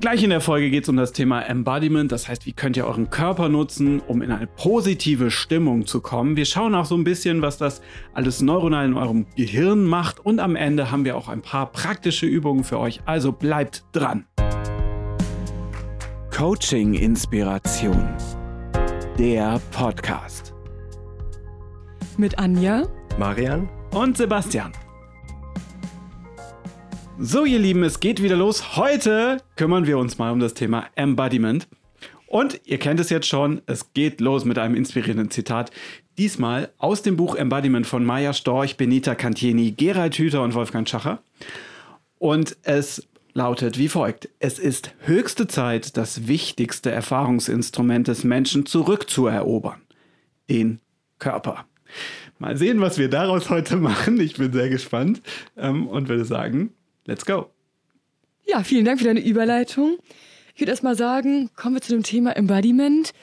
Gleich in der Folge geht es um das Thema Embodiment, das heißt, wie könnt ihr euren Körper nutzen, um in eine positive Stimmung zu kommen. Wir schauen auch so ein bisschen, was das alles neuronal in eurem Gehirn macht und am Ende haben wir auch ein paar praktische Übungen für euch, also bleibt dran. Coaching Inspiration. Der Podcast. Mit Anja, Marian und Sebastian. So, ihr Lieben, es geht wieder los. Heute kümmern wir uns mal um das Thema Embodiment. Und ihr kennt es jetzt schon, es geht los mit einem inspirierenden Zitat. Diesmal aus dem Buch Embodiment von Maya Storch, Benita Cantieni, Gerald Hüther und Wolfgang Schacher. Und es lautet wie folgt. Es ist höchste Zeit, das wichtigste Erfahrungsinstrument des Menschen zurückzuerobern. Den Körper. Mal sehen, was wir daraus heute machen. Ich bin sehr gespannt ähm, und würde sagen, Let's go. Ja, vielen Dank für deine Überleitung. Ich würde erst mal sagen, kommen wir zu dem Thema Embodiment.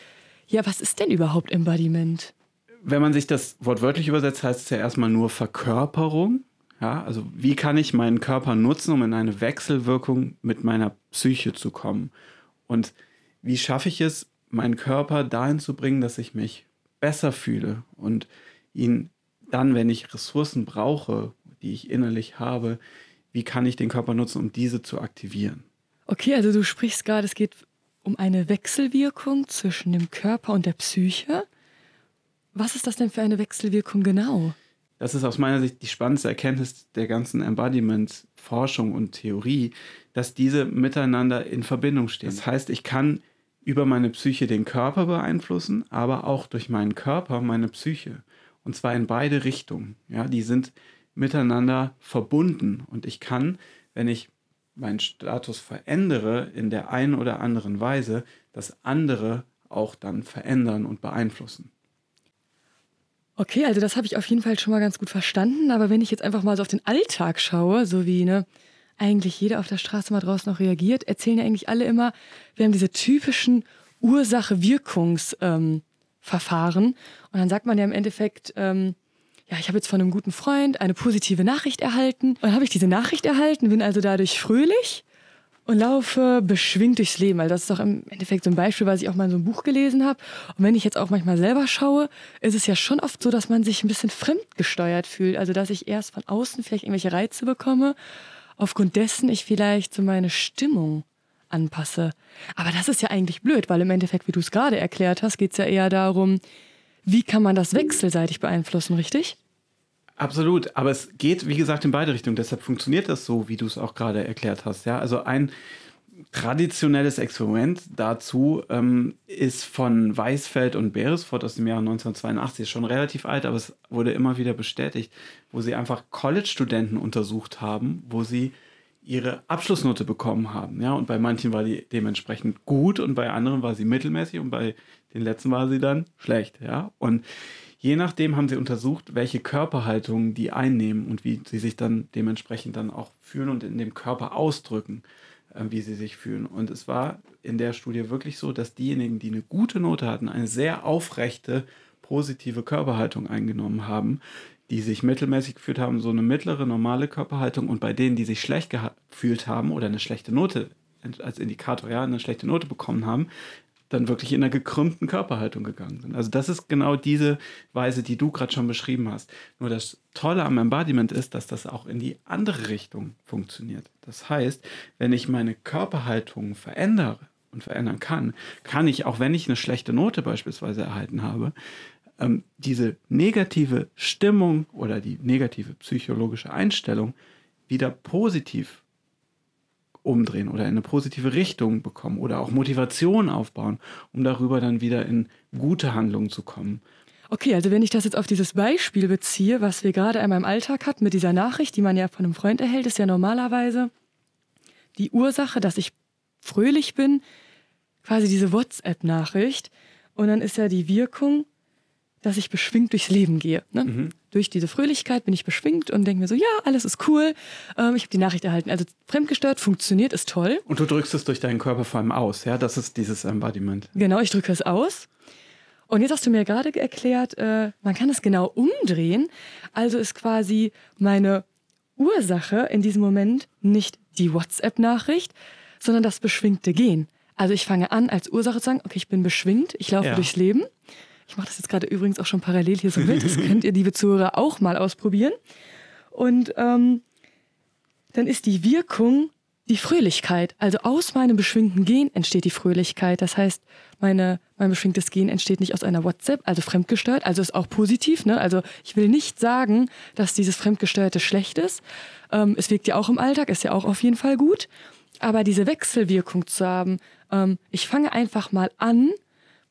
Ja, was ist denn überhaupt Embodiment? Wenn man sich das wortwörtlich übersetzt, heißt es ja erstmal nur Verkörperung. Ja, also wie kann ich meinen Körper nutzen, um in eine Wechselwirkung mit meiner Psyche zu kommen? Und wie schaffe ich es, meinen Körper dahin zu bringen, dass ich mich besser fühle und ihn dann, wenn ich Ressourcen brauche, die ich innerlich habe, wie kann ich den Körper nutzen, um diese zu aktivieren. Okay, also du sprichst gerade, es geht um eine Wechselwirkung zwischen dem Körper und der Psyche. Was ist das denn für eine Wechselwirkung genau? Das ist aus meiner Sicht die spannendste Erkenntnis der ganzen Embodiment-Forschung und Theorie, dass diese miteinander in Verbindung stehen. Das heißt, ich kann über meine Psyche den Körper beeinflussen, aber auch durch meinen Körper meine Psyche. Und zwar in beide Richtungen. Ja, die sind miteinander verbunden und ich kann, wenn ich meinen Status verändere in der einen oder anderen Weise, das andere auch dann verändern und beeinflussen. Okay, also das habe ich auf jeden Fall schon mal ganz gut verstanden, aber wenn ich jetzt einfach mal so auf den Alltag schaue, so wie ne, eigentlich jeder auf der Straße mal draußen noch reagiert, erzählen ja eigentlich alle immer, wir haben diese typischen Ursache-Wirkungs-Verfahren. Ähm, und dann sagt man ja im Endeffekt, ähm, ja, ich habe jetzt von einem guten Freund eine positive Nachricht erhalten. Und dann habe ich diese Nachricht erhalten, bin also dadurch fröhlich und laufe beschwingt durchs Leben. Also das ist doch im Endeffekt so ein Beispiel, was ich auch mal in so einem Buch gelesen habe. Und wenn ich jetzt auch manchmal selber schaue, ist es ja schon oft so, dass man sich ein bisschen fremdgesteuert fühlt. Also dass ich erst von außen vielleicht irgendwelche Reize bekomme, aufgrund dessen ich vielleicht so meine Stimmung anpasse. Aber das ist ja eigentlich blöd, weil im Endeffekt, wie du es gerade erklärt hast, geht es ja eher darum, wie kann man das wechselseitig beeinflussen, richtig? Absolut, aber es geht, wie gesagt, in beide Richtungen. Deshalb funktioniert das so, wie du es auch gerade erklärt hast. Ja, also ein traditionelles Experiment dazu ähm, ist von Weisfeld und Beresford aus dem Jahr 1982, ist schon relativ alt, aber es wurde immer wieder bestätigt, wo sie einfach College-Studenten untersucht haben, wo sie ihre Abschlussnote bekommen haben. Ja, und bei manchen war die dementsprechend gut und bei anderen war sie mittelmäßig und bei den letzten war sie dann schlecht. Ja, und je nachdem haben sie untersucht, welche Körperhaltung die einnehmen und wie sie sich dann dementsprechend dann auch fühlen und in dem Körper ausdrücken, äh, wie sie sich fühlen. Und es war in der Studie wirklich so, dass diejenigen, die eine gute Note hatten, eine sehr aufrechte, positive Körperhaltung eingenommen haben, die sich mittelmäßig gefühlt haben, so eine mittlere, normale Körperhaltung und bei denen, die sich schlecht gefühlt haben oder eine schlechte Note als Indikator, ja, eine schlechte Note bekommen haben, dann wirklich in einer gekrümmten Körperhaltung gegangen sind. Also das ist genau diese Weise, die du gerade schon beschrieben hast. Nur das Tolle am Embodiment ist, dass das auch in die andere Richtung funktioniert. Das heißt, wenn ich meine Körperhaltung verändere und verändern kann, kann ich, auch wenn ich eine schlechte Note beispielsweise erhalten habe, ähm, diese negative Stimmung oder die negative psychologische Einstellung wieder positiv umdrehen oder in eine positive Richtung bekommen oder auch Motivation aufbauen, um darüber dann wieder in gute Handlungen zu kommen. Okay, also wenn ich das jetzt auf dieses Beispiel beziehe, was wir gerade einmal im Alltag hatten mit dieser Nachricht, die man ja von einem Freund erhält, ist ja normalerweise die Ursache, dass ich fröhlich bin, quasi diese WhatsApp-Nachricht. Und dann ist ja die Wirkung, dass ich beschwingt durchs Leben gehe. Ne? Mhm. Durch diese Fröhlichkeit bin ich beschwingt und denke mir so, ja, alles ist cool. Ähm, ich habe die Nachricht erhalten. Also fremdgesteuert funktioniert, ist toll. Und du drückst es durch deinen Körper vor allem aus, ja? Das ist dieses Embodiment. Genau, ich drücke es aus. Und jetzt hast du mir gerade erklärt, äh, man kann es genau umdrehen. Also ist quasi meine Ursache in diesem Moment nicht die WhatsApp-Nachricht, sondern das beschwingte Gehen. Also ich fange an, als Ursache zu sagen, okay, ich bin beschwingt, ich laufe ja. durchs Leben. Ich mache das jetzt gerade übrigens auch schon parallel hier so mit. Das könnt ihr, liebe Zuhörer, auch mal ausprobieren. Und ähm, dann ist die Wirkung die Fröhlichkeit. Also aus meinem beschwingten Gen entsteht die Fröhlichkeit. Das heißt, meine, mein beschwingtes Gen entsteht nicht aus einer WhatsApp, also fremdgesteuert, also ist auch positiv. Ne? Also ich will nicht sagen, dass dieses Fremdgesteuerte schlecht ist. Ähm, es wirkt ja auch im Alltag, ist ja auch auf jeden Fall gut. Aber diese Wechselwirkung zu haben, ähm, ich fange einfach mal an,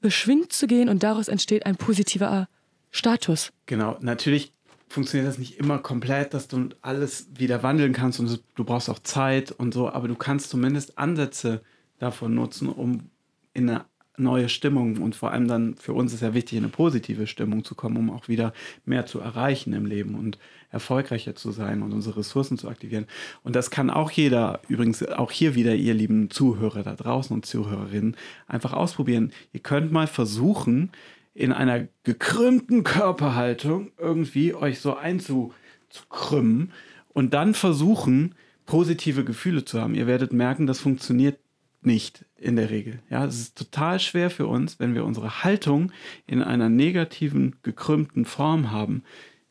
beschwingt zu gehen und daraus entsteht ein positiver Status. Genau, natürlich funktioniert das nicht immer komplett, dass du alles wieder wandeln kannst und du brauchst auch Zeit und so, aber du kannst zumindest Ansätze davon nutzen, um in eine neue Stimmung und vor allem dann für uns ist ja wichtig, in eine positive Stimmung zu kommen, um auch wieder mehr zu erreichen im Leben und erfolgreicher zu sein und unsere Ressourcen zu aktivieren. Und das kann auch jeder, übrigens auch hier wieder, ihr lieben Zuhörer da draußen und Zuhörerinnen, einfach ausprobieren. Ihr könnt mal versuchen, in einer gekrümmten Körperhaltung irgendwie euch so einzukrümmen und dann versuchen, positive Gefühle zu haben. Ihr werdet merken, das funktioniert nicht in der Regel. Ja, es ist total schwer für uns, wenn wir unsere Haltung in einer negativen, gekrümmten Form haben,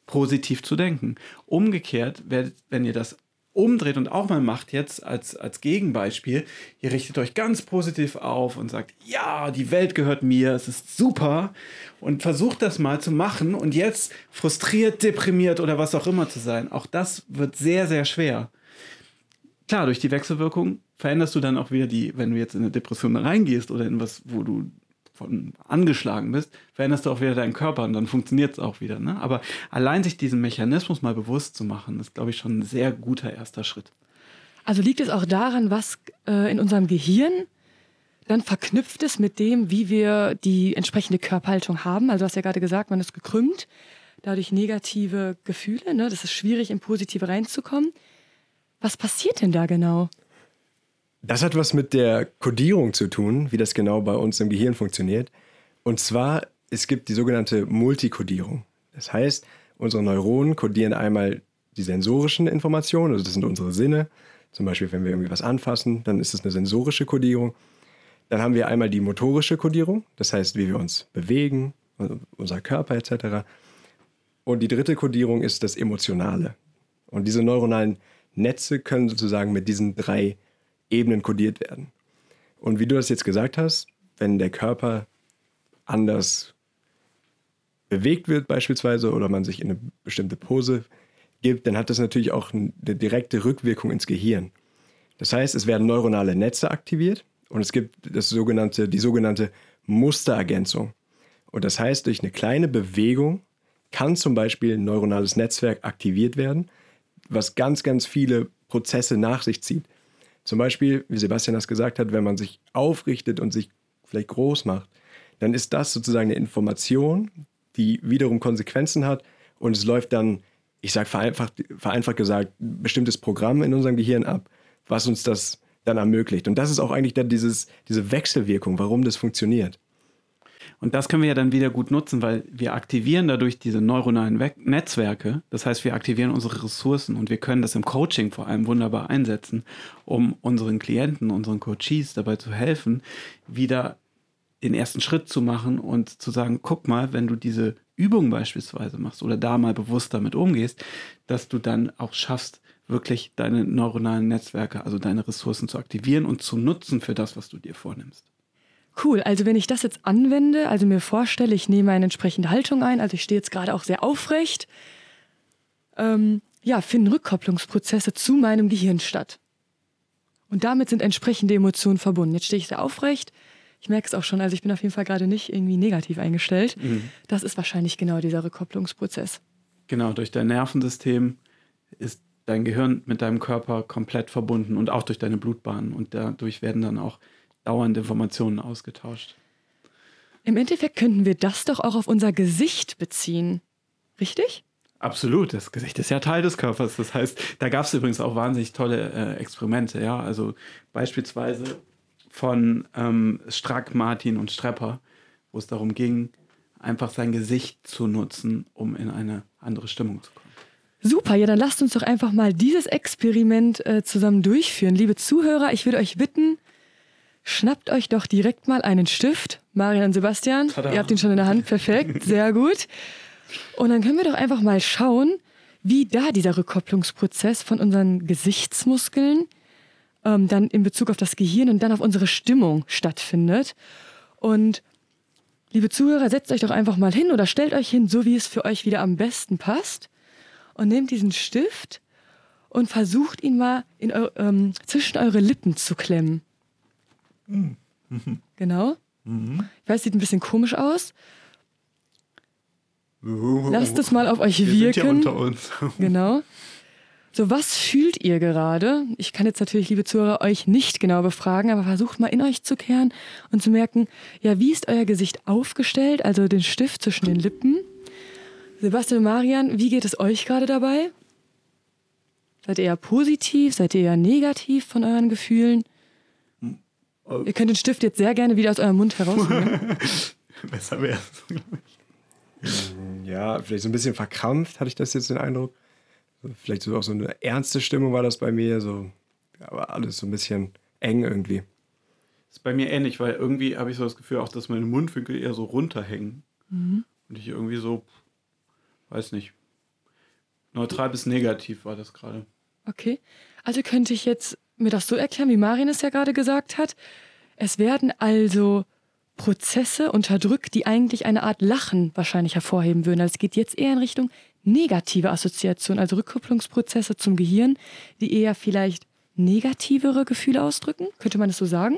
positiv zu denken. Umgekehrt, wenn ihr das umdreht und auch mal macht jetzt als, als Gegenbeispiel, ihr richtet euch ganz positiv auf und sagt, ja, die Welt gehört mir, es ist super und versucht das mal zu machen und jetzt frustriert, deprimiert oder was auch immer zu sein. Auch das wird sehr, sehr schwer. Klar, durch die Wechselwirkung veränderst du dann auch wieder die, wenn du jetzt in eine Depression reingehst oder in was, wo du von angeschlagen bist, veränderst du auch wieder deinen Körper und dann funktioniert es auch wieder. Ne? Aber allein sich diesen Mechanismus mal bewusst zu machen, ist, glaube ich, schon ein sehr guter erster Schritt. Also liegt es auch daran, was äh, in unserem Gehirn dann verknüpft ist mit dem, wie wir die entsprechende Körperhaltung haben. Also du hast ja gerade gesagt, man ist gekrümmt, dadurch negative Gefühle. Ne? Das ist schwierig, in positive reinzukommen. Was passiert denn da genau? Das hat was mit der Kodierung zu tun, wie das genau bei uns im Gehirn funktioniert. Und zwar, es gibt die sogenannte Multikodierung. Das heißt, unsere Neuronen kodieren einmal die sensorischen Informationen, also das sind unsere Sinne. Zum Beispiel, wenn wir irgendwie was anfassen, dann ist es eine sensorische Kodierung. Dann haben wir einmal die motorische Kodierung, das heißt, wie wir uns bewegen, unser Körper etc. Und die dritte Kodierung ist das Emotionale. Und diese neuronalen Netze können sozusagen mit diesen drei Ebenen kodiert werden. Und wie du das jetzt gesagt hast, wenn der Körper anders bewegt wird beispielsweise oder man sich in eine bestimmte Pose gibt, dann hat das natürlich auch eine direkte Rückwirkung ins Gehirn. Das heißt, es werden neuronale Netze aktiviert und es gibt das sogenannte, die sogenannte Musterergänzung. Und das heißt, durch eine kleine Bewegung kann zum Beispiel ein neuronales Netzwerk aktiviert werden, was ganz, ganz viele Prozesse nach sich zieht. Zum Beispiel, wie Sebastian das gesagt hat, wenn man sich aufrichtet und sich vielleicht groß macht, dann ist das sozusagen eine Information, die wiederum Konsequenzen hat und es läuft dann, ich sage vereinfacht, vereinfacht gesagt, ein bestimmtes Programm in unserem Gehirn ab, was uns das dann ermöglicht. Und das ist auch eigentlich dann dieses, diese Wechselwirkung, warum das funktioniert. Und das können wir ja dann wieder gut nutzen, weil wir aktivieren dadurch diese neuronalen We Netzwerke. Das heißt, wir aktivieren unsere Ressourcen und wir können das im Coaching vor allem wunderbar einsetzen, um unseren Klienten, unseren Coaches dabei zu helfen, wieder den ersten Schritt zu machen und zu sagen, guck mal, wenn du diese Übung beispielsweise machst oder da mal bewusst damit umgehst, dass du dann auch schaffst, wirklich deine neuronalen Netzwerke, also deine Ressourcen zu aktivieren und zu nutzen für das, was du dir vornimmst. Cool, also wenn ich das jetzt anwende, also mir vorstelle, ich nehme eine entsprechende Haltung ein, also ich stehe jetzt gerade auch sehr aufrecht, ähm, ja, finden Rückkopplungsprozesse zu meinem Gehirn statt. Und damit sind entsprechende Emotionen verbunden. Jetzt stehe ich sehr aufrecht. Ich merke es auch schon, also ich bin auf jeden Fall gerade nicht irgendwie negativ eingestellt. Mhm. Das ist wahrscheinlich genau dieser Rückkopplungsprozess. Genau, durch dein Nervensystem ist dein Gehirn mit deinem Körper komplett verbunden und auch durch deine Blutbahnen. Und dadurch werden dann auch dauernd Informationen ausgetauscht. Im Endeffekt könnten wir das doch auch auf unser Gesicht beziehen. Richtig? Absolut, das Gesicht ist ja Teil des Körpers. Das heißt, da gab es übrigens auch wahnsinnig tolle äh, Experimente, ja. Also beispielsweise von ähm, Strack, Martin und Strepper, wo es darum ging, einfach sein Gesicht zu nutzen, um in eine andere Stimmung zu kommen. Super, ja, dann lasst uns doch einfach mal dieses Experiment äh, zusammen durchführen. Liebe Zuhörer, ich würde euch bitten, schnappt euch doch direkt mal einen Stift. Marian und Sebastian, Tada. ihr habt ihn schon in der Hand, perfekt, sehr gut. Und dann können wir doch einfach mal schauen, wie da dieser Rückkopplungsprozess von unseren Gesichtsmuskeln ähm, dann in Bezug auf das Gehirn und dann auf unsere Stimmung stattfindet. Und liebe Zuhörer, setzt euch doch einfach mal hin oder stellt euch hin, so wie es für euch wieder am besten passt und nehmt diesen Stift und versucht ihn mal in ähm, zwischen eure Lippen zu klemmen. Genau. Ich weiß, sieht ein bisschen komisch aus. Lasst es mal auf euch Wir sind ja wirken. unter uns. Genau. So, was fühlt ihr gerade? Ich kann jetzt natürlich, liebe Zuhörer, euch nicht genau befragen, aber versucht mal in euch zu kehren und zu merken, ja, wie ist euer Gesicht aufgestellt, also den Stift zwischen den Lippen. Sebastian und Marian, wie geht es euch gerade dabei? Seid ihr eher positiv? Seid ihr eher negativ von euren Gefühlen? Ihr könnt den Stift jetzt sehr gerne wieder aus eurem Mund herausnehmen. Besser wäre es. Ja, vielleicht so ein bisschen verkrampft, hatte ich das jetzt den Eindruck. Vielleicht so auch so eine ernste Stimmung war das bei mir, so, aber alles so ein bisschen eng irgendwie. Ist bei mir ähnlich, weil irgendwie habe ich so das Gefühl auch, dass meine Mundwinkel eher so runterhängen. Und ich irgendwie so, weiß nicht, neutral bis negativ war das gerade. Okay. Also könnte ich jetzt mir das so erklären, wie Marin es ja gerade gesagt hat. Es werden also Prozesse unterdrückt, die eigentlich eine Art Lachen wahrscheinlich hervorheben würden. Also es geht jetzt eher in Richtung negative Assoziation, also Rückkopplungsprozesse zum Gehirn, die eher vielleicht negativere Gefühle ausdrücken. Könnte man das so sagen?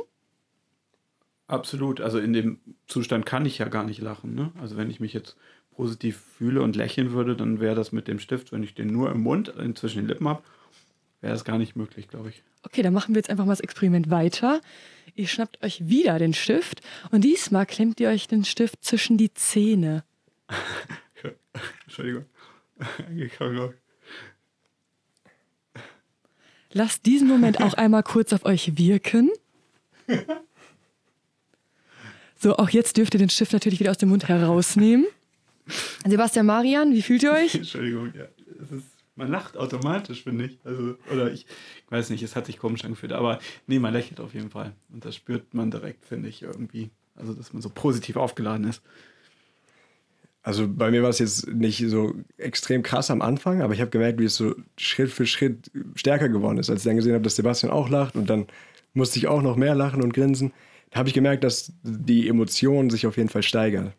Absolut. Also in dem Zustand kann ich ja gar nicht lachen. Ne? Also wenn ich mich jetzt positiv fühle und lächeln würde, dann wäre das mit dem Stift, wenn ich den nur im Mund zwischen den Lippen habe, wäre das gar nicht möglich, glaube ich. Okay, dann machen wir jetzt einfach mal das Experiment weiter. Ihr schnappt euch wieder den Stift und diesmal klemmt ihr euch den Stift zwischen die Zähne. Entschuldigung. Lasst diesen Moment auch einmal kurz auf euch wirken. So, auch jetzt dürft ihr den Stift natürlich wieder aus dem Mund herausnehmen. Sebastian Marian, wie fühlt ihr euch? Entschuldigung, ja. Es ist, man lacht automatisch, finde ich. Also, oder ich, ich weiß nicht, es hat sich komisch angefühlt, aber nee, man lächelt auf jeden Fall. Und das spürt man direkt, finde ich, irgendwie. Also, dass man so positiv aufgeladen ist. Also bei mir war es jetzt nicht so extrem krass am Anfang, aber ich habe gemerkt, wie es so Schritt für Schritt stärker geworden ist. Als ich dann gesehen habe, dass Sebastian auch lacht und dann musste ich auch noch mehr lachen und grinsen, da habe ich gemerkt, dass die Emotionen sich auf jeden Fall steigern.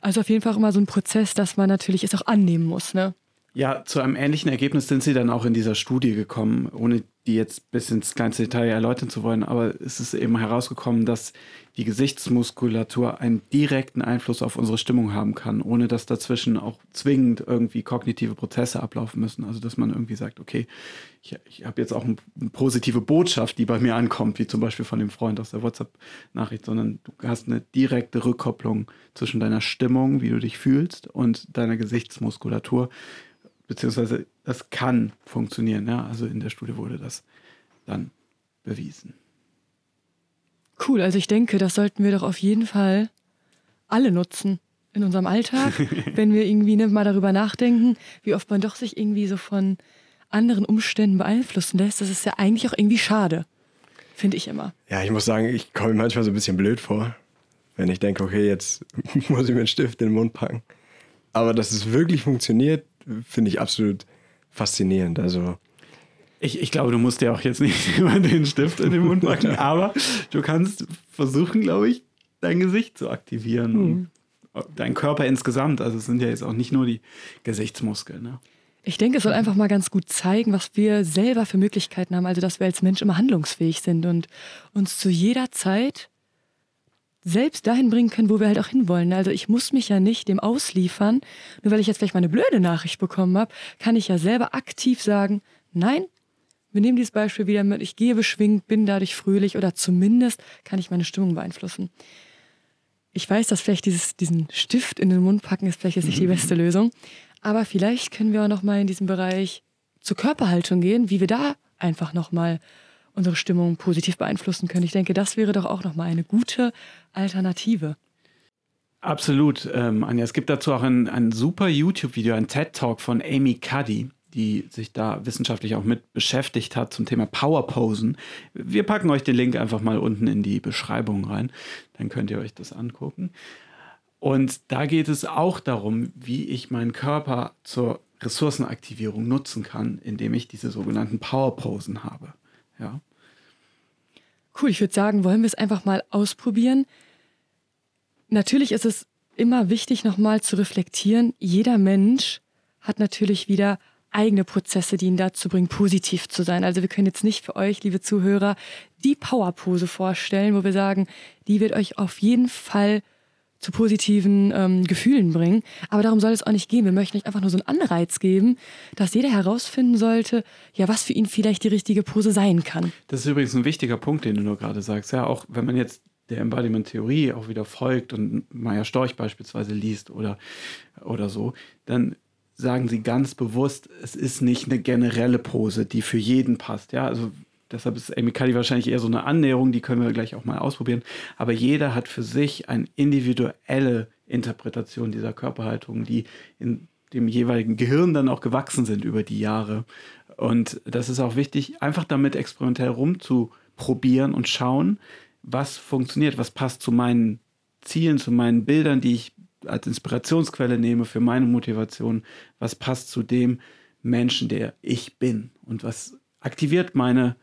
Also auf jeden Fall auch immer so ein Prozess, dass man natürlich es auch annehmen muss, ne? Ja, zu einem ähnlichen Ergebnis sind sie dann auch in dieser Studie gekommen, ohne die jetzt bis ins kleinste Detail erläutern zu wollen. Aber es ist eben herausgekommen, dass die Gesichtsmuskulatur einen direkten Einfluss auf unsere Stimmung haben kann, ohne dass dazwischen auch zwingend irgendwie kognitive Prozesse ablaufen müssen. Also dass man irgendwie sagt, okay, ich, ich habe jetzt auch ein- eine positive Botschaft, die bei mir ankommt, wie zum Beispiel von dem Freund aus der WhatsApp-Nachricht, sondern du hast eine direkte Rückkopplung zwischen deiner Stimmung, wie du dich fühlst, und deiner Gesichtsmuskulatur beziehungsweise das kann funktionieren. Ja? Also in der Studie wurde das dann bewiesen. Cool, also ich denke, das sollten wir doch auf jeden Fall alle nutzen in unserem Alltag, wenn wir irgendwie ne, mal darüber nachdenken, wie oft man doch sich irgendwie so von anderen Umständen beeinflussen lässt. Das ist ja eigentlich auch irgendwie schade, finde ich immer. Ja, ich muss sagen, ich komme mir manchmal so ein bisschen blöd vor, wenn ich denke, okay, jetzt muss ich mir einen Stift in den Mund packen. Aber dass es wirklich funktioniert, finde ich absolut faszinierend. Also Ich, ich glaube, du musst dir auch jetzt nicht immer den Stift in den Mund packen, aber du kannst versuchen, glaube ich, dein Gesicht zu aktivieren. Und dein Körper insgesamt. Also es sind ja jetzt auch nicht nur die Gesichtsmuskeln. Ne? Ich denke, es soll einfach mal ganz gut zeigen, was wir selber für Möglichkeiten haben. Also, dass wir als Mensch immer handlungsfähig sind und uns zu jeder Zeit selbst dahin bringen können, wo wir halt auch hinwollen. Also ich muss mich ja nicht dem ausliefern. Nur weil ich jetzt vielleicht mal eine blöde Nachricht bekommen habe, kann ich ja selber aktiv sagen, nein, wir nehmen dieses Beispiel wieder mit, ich gehe beschwingt, bin dadurch fröhlich oder zumindest kann ich meine Stimmung beeinflussen. Ich weiß, dass vielleicht dieses, diesen Stift in den Mund packen ist vielleicht jetzt nicht die beste Lösung, aber vielleicht können wir auch noch mal in diesem Bereich zur Körperhaltung gehen, wie wir da einfach noch mal unsere Stimmung positiv beeinflussen können. Ich denke, das wäre doch auch noch mal eine gute Alternative. Absolut, ähm, Anja. Es gibt dazu auch ein, ein super YouTube-Video, ein TED-Talk von Amy Cuddy, die sich da wissenschaftlich auch mit beschäftigt hat zum Thema Powerposen. Wir packen euch den Link einfach mal unten in die Beschreibung rein. Dann könnt ihr euch das angucken. Und da geht es auch darum, wie ich meinen Körper zur Ressourcenaktivierung nutzen kann, indem ich diese sogenannten Powerposen habe. Ja. Cool, ich würde sagen, wollen wir es einfach mal ausprobieren. Natürlich ist es immer wichtig, nochmal zu reflektieren. Jeder Mensch hat natürlich wieder eigene Prozesse, die ihn dazu bringen, positiv zu sein. Also wir können jetzt nicht für euch, liebe Zuhörer, die Powerpose vorstellen, wo wir sagen, die wird euch auf jeden Fall zu positiven ähm, Gefühlen bringen. Aber darum soll es auch nicht gehen. Wir möchten euch einfach nur so einen Anreiz geben, dass jeder herausfinden sollte, ja, was für ihn vielleicht die richtige Pose sein kann. Das ist übrigens ein wichtiger Punkt, den du nur gerade sagst. Ja, auch wenn man jetzt der Embodiment-Theorie auch wieder folgt und Maya Storch beispielsweise liest oder, oder so, dann sagen sie ganz bewusst, es ist nicht eine generelle Pose, die für jeden passt. Ja, also deshalb ist Amy Cuddy wahrscheinlich eher so eine Annäherung, die können wir gleich auch mal ausprobieren. Aber jeder hat für sich eine individuelle Interpretation dieser Körperhaltung, die in dem jeweiligen Gehirn dann auch gewachsen sind über die Jahre. Und das ist auch wichtig, einfach damit experimentell rumzuprobieren und schauen, was funktioniert, was passt zu meinen Zielen, zu meinen Bildern, die ich als Inspirationsquelle nehme für meine Motivation, was passt zu dem Menschen, der ich bin und was aktiviert meine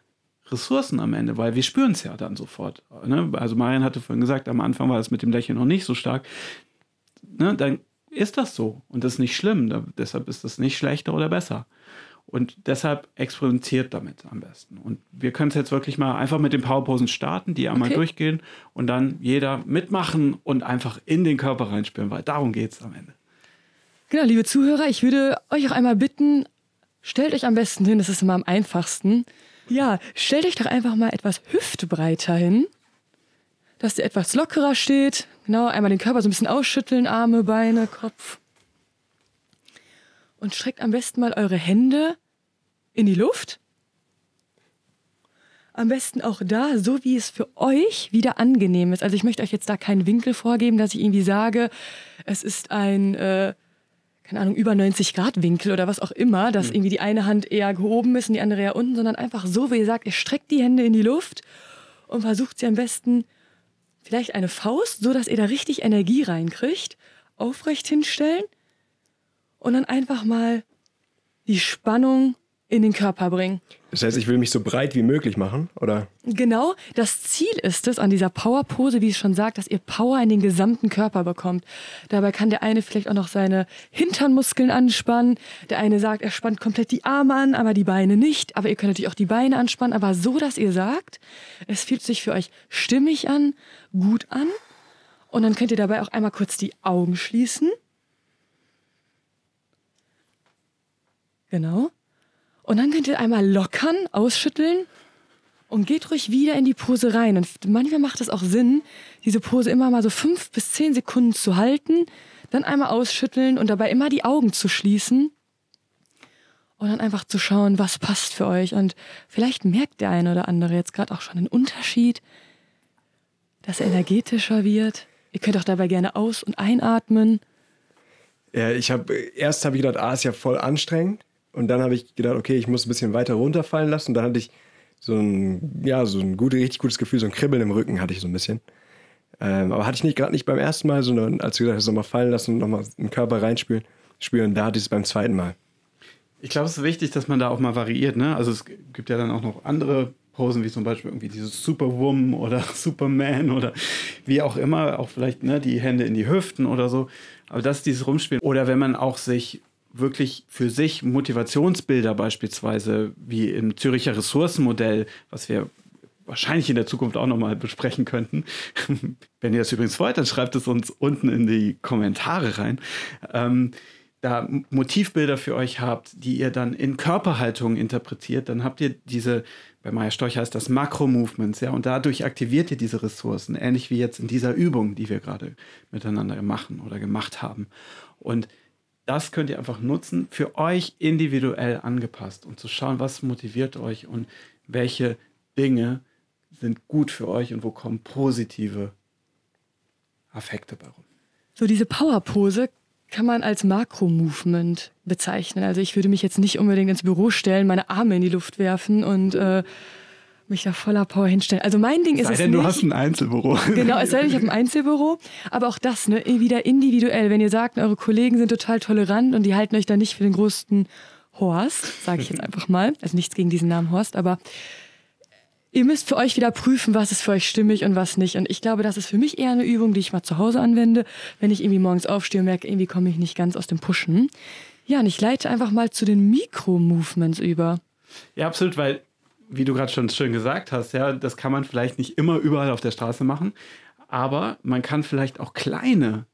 Ressourcen am Ende, weil wir spüren es ja dann sofort. Ne? Also Marian hatte vorhin gesagt, am Anfang war das mit dem Lächeln noch nicht so stark. Ne? Dann ist das so und das ist nicht schlimm. Da, deshalb ist das nicht schlechter oder besser. Und deshalb experimentiert damit am besten. Und wir können es jetzt wirklich mal einfach mit den Powerposen starten, die einmal okay. durchgehen und dann jeder mitmachen und einfach in den Körper reinspüren, weil darum geht es am Ende. Genau, liebe Zuhörer, ich würde euch auch einmal bitten, stellt euch am besten hin, das ist immer am einfachsten. Ja, stellt euch doch einfach mal etwas hüftbreiter hin, dass ihr etwas lockerer steht. Genau, einmal den Körper so ein bisschen ausschütteln, Arme, Beine, Kopf und streckt am besten mal eure Hände in die Luft. Am besten auch da, so wie es für euch wieder angenehm ist. Also ich möchte euch jetzt da keinen Winkel vorgeben, dass ich irgendwie sage, es ist ein, äh, keine Ahnung, über 90 Grad Winkel oder was auch immer, dass mhm. irgendwie die eine Hand eher gehoben ist und die andere eher unten, sondern einfach so, wie ihr sagt, ihr streckt die Hände in die Luft und versucht sie am besten vielleicht eine Faust, so dass ihr da richtig Energie reinkriegt, aufrecht hinstellen und dann einfach mal die Spannung in den Körper bringen. Das heißt, ich will mich so breit wie möglich machen, oder? Genau, das Ziel ist es an dieser Power-Pose, wie es schon sagt, dass ihr Power in den gesamten Körper bekommt. Dabei kann der eine vielleicht auch noch seine Hinternmuskeln anspannen. Der eine sagt, er spannt komplett die Arme an, aber die Beine nicht. Aber ihr könnt natürlich auch die Beine anspannen, aber so, dass ihr sagt, es fühlt sich für euch stimmig an, gut an. Und dann könnt ihr dabei auch einmal kurz die Augen schließen. Genau. Und dann könnt ihr einmal lockern, ausschütteln und geht ruhig wieder in die Pose rein. Und manchmal macht es auch Sinn, diese Pose immer mal so fünf bis zehn Sekunden zu halten, dann einmal ausschütteln und dabei immer die Augen zu schließen und dann einfach zu schauen, was passt für euch. Und vielleicht merkt der eine oder andere jetzt gerade auch schon einen Unterschied, dass er energetischer wird. Ihr könnt auch dabei gerne aus- und einatmen. Ja, ich habe erst habe ich gedacht, ah, ist ja voll anstrengend. Und dann habe ich gedacht, okay, ich muss ein bisschen weiter runterfallen lassen. Und dann hatte ich so ein, ja, so ein gut, richtig gutes Gefühl, so ein Kribbeln im Rücken hatte ich so ein bisschen. Ähm, aber hatte ich nicht gerade nicht beim ersten Mal, sondern als du gesagt hast, nochmal fallen lassen und nochmal den Körper reinspüren, spüren, da hatte ich es beim zweiten Mal. Ich glaube, es ist wichtig, dass man da auch mal variiert. Ne? Also es gibt ja dann auch noch andere Posen, wie zum Beispiel irgendwie dieses Superwoman oder Superman oder wie auch immer, auch vielleicht ne, die Hände in die Hüften oder so. Aber das ist dieses Rumspielen. Oder wenn man auch sich wirklich für sich Motivationsbilder beispielsweise, wie im Züricher Ressourcenmodell, was wir wahrscheinlich in der Zukunft auch nochmal besprechen könnten. Wenn ihr das übrigens wollt, dann schreibt es uns unten in die Kommentare rein. Ähm, da Motivbilder für euch habt, die ihr dann in Körperhaltung interpretiert, dann habt ihr diese, bei Maya Storch heißt das Makro-Movements, ja, und dadurch aktiviert ihr diese Ressourcen, ähnlich wie jetzt in dieser Übung, die wir gerade miteinander machen oder gemacht haben. Und das könnt ihr einfach nutzen, für euch individuell angepasst und zu schauen, was motiviert euch und welche Dinge sind gut für euch und wo kommen positive Affekte bei rum. So diese Powerpose kann man als Makro-Movement bezeichnen. Also ich würde mich jetzt nicht unbedingt ins Büro stellen, meine Arme in die Luft werfen und äh, mich da voller Power hinstellen. Also mein Ding ist sei es denn, nicht. du hast ein Einzelbüro. Genau, es sei denn, ich habe ein Einzelbüro. Aber auch das, ne, wieder individuell. Wenn ihr sagt, eure Kollegen sind total tolerant und die halten euch da nicht für den größten Horst, sage ich jetzt einfach mal. Also nichts gegen diesen Namen Horst, aber ihr müsst für euch wieder prüfen, was ist für euch stimmig und was nicht. Und ich glaube, das ist für mich eher eine Übung, die ich mal zu Hause anwende, wenn ich irgendwie morgens aufstehe und merke, irgendwie komme ich nicht ganz aus dem Pushen. Ja, und ich leite einfach mal zu den Mikro-Movements über. Ja, absolut, weil, wie du gerade schon schön gesagt hast, ja, das kann man vielleicht nicht immer überall auf der Straße machen, aber man kann vielleicht auch kleine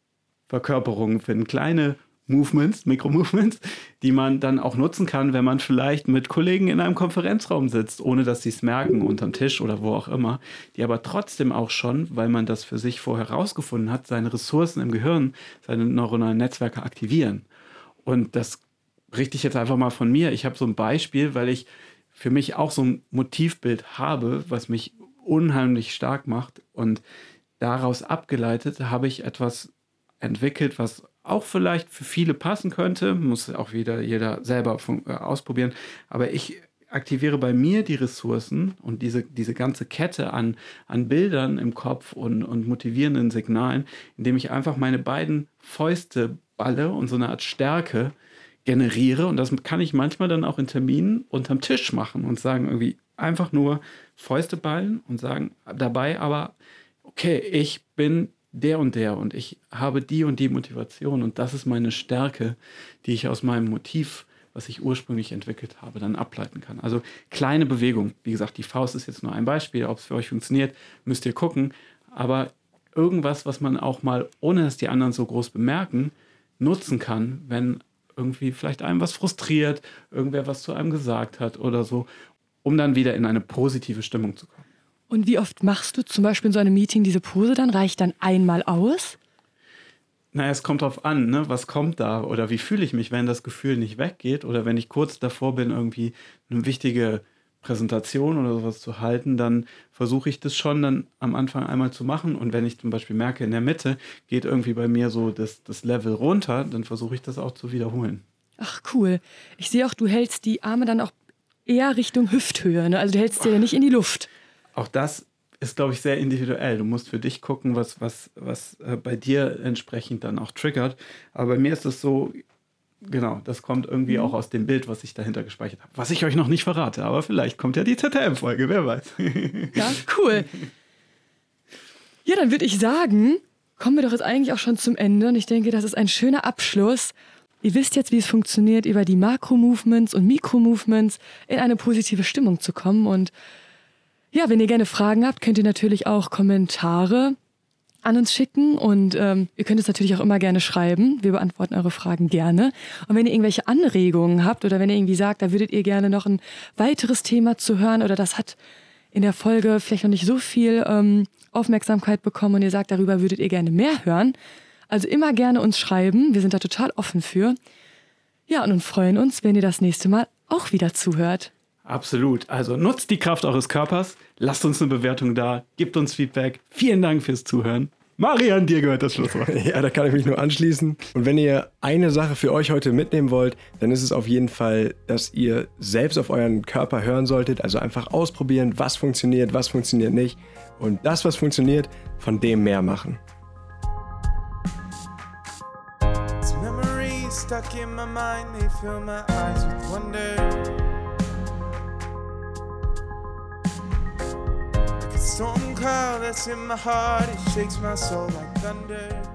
Verkörperungen finden, kleine Movements, Mikro-Movements, die man dann auch nutzen kann, wenn man vielleicht mit Kollegen in einem Konferenzraum sitzt, ohne dass sie es merken, unterm Tisch oder wo auch immer, die aber trotzdem auch schon, weil man das für sich vorher herausgefunden hat, seine Ressourcen im Gehirn, seine neuronalen Netzwerke aktivieren. Und das richte ich jetzt einfach mal von mir. Ich habe so ein Beispiel, weil ich für mich auch so ein Motivbild habe, was mich unheimlich stark macht. Und daraus abgeleitet habe ich etwas entwickelt, was auch vielleicht für viele passen könnte, muss auch wieder jeder selber äh, ausprobieren. Aber ich aktiviere bei mir die Ressourcen und diese, diese ganze Kette an, an Bildern im Kopf und, und motivierenden Signalen, indem ich einfach meine beiden Fäuste balle und so eine Art Stärke generiere. Und das kann ich manchmal dann auch in Terminen unterm Tisch machen und sagen irgendwie einfach nur Fäuste ballen und sagen dabei aber, okay, ich bin der und der und ich habe die und die Motivation und das ist meine Stärke, die ich aus meinem Motiv, was ich ursprünglich entwickelt habe, dann ableiten kann. Also kleine Bewegung. Wie gesagt, die Faust ist jetzt nur ein Beispiel. Ob es für euch funktioniert, müsst ihr gucken. Aber irgendwas, was man auch mal, ohne dass die anderen so groß bemerken, nutzen kann, wenn irgendwie vielleicht einem was frustriert, irgendwer was zu einem gesagt hat oder so, um dann wieder in eine positive Stimmung zu kommen. Und wie oft machst du zum Beispiel in so einem Meeting diese Pose dann? Reicht dann einmal aus? Naja, es kommt drauf an, ne? was kommt da oder wie fühle ich mich, wenn das Gefühl nicht weggeht oder wenn ich kurz davor bin, irgendwie eine wichtige Präsentation oder sowas zu halten, dann versuche ich das schon dann am Anfang einmal zu machen. Und wenn ich zum Beispiel merke, in der Mitte geht irgendwie bei mir so das, das Level runter, dann versuche ich das auch zu wiederholen. Ach cool. Ich sehe auch, du hältst die Arme dann auch eher Richtung Hüfthöhe. Ne? Also du hältst sie ja nicht in die Luft auch das ist, glaube ich, sehr individuell. Du musst für dich gucken, was, was, was äh, bei dir entsprechend dann auch triggert. Aber bei mir ist es so, genau, das kommt irgendwie mhm. auch aus dem Bild, was ich dahinter gespeichert habe. Was ich euch noch nicht verrate, aber vielleicht kommt ja die ZTM-Folge, wer weiß. ja, cool. Ja, dann würde ich sagen, kommen wir doch jetzt eigentlich auch schon zum Ende. Und ich denke, das ist ein schöner Abschluss. Ihr wisst jetzt, wie es funktioniert, über die Makro-Movements und Mikro-Movements in eine positive Stimmung zu kommen. Und ja, wenn ihr gerne Fragen habt, könnt ihr natürlich auch Kommentare an uns schicken und ähm, ihr könnt es natürlich auch immer gerne schreiben. Wir beantworten eure Fragen gerne. Und wenn ihr irgendwelche Anregungen habt oder wenn ihr irgendwie sagt, da würdet ihr gerne noch ein weiteres Thema zu hören oder das hat in der Folge vielleicht noch nicht so viel ähm, Aufmerksamkeit bekommen und ihr sagt, darüber würdet ihr gerne mehr hören, also immer gerne uns schreiben. Wir sind da total offen für. Ja, und freuen uns, wenn ihr das nächste Mal auch wieder zuhört. Absolut. Also nutzt die Kraft eures Körpers, lasst uns eine Bewertung da, gebt uns Feedback. Vielen Dank fürs Zuhören. Marian, dir gehört das Schlusswort. Ja, da kann ich mich nur anschließen. Und wenn ihr eine Sache für euch heute mitnehmen wollt, dann ist es auf jeden Fall, dass ihr selbst auf euren Körper hören solltet. Also einfach ausprobieren, was funktioniert, was funktioniert nicht. Und das, was funktioniert, von dem mehr machen. Stuck in my mind, they fill my eyes with wonder. Storm cloud that's in my heart, it shakes my soul like thunder.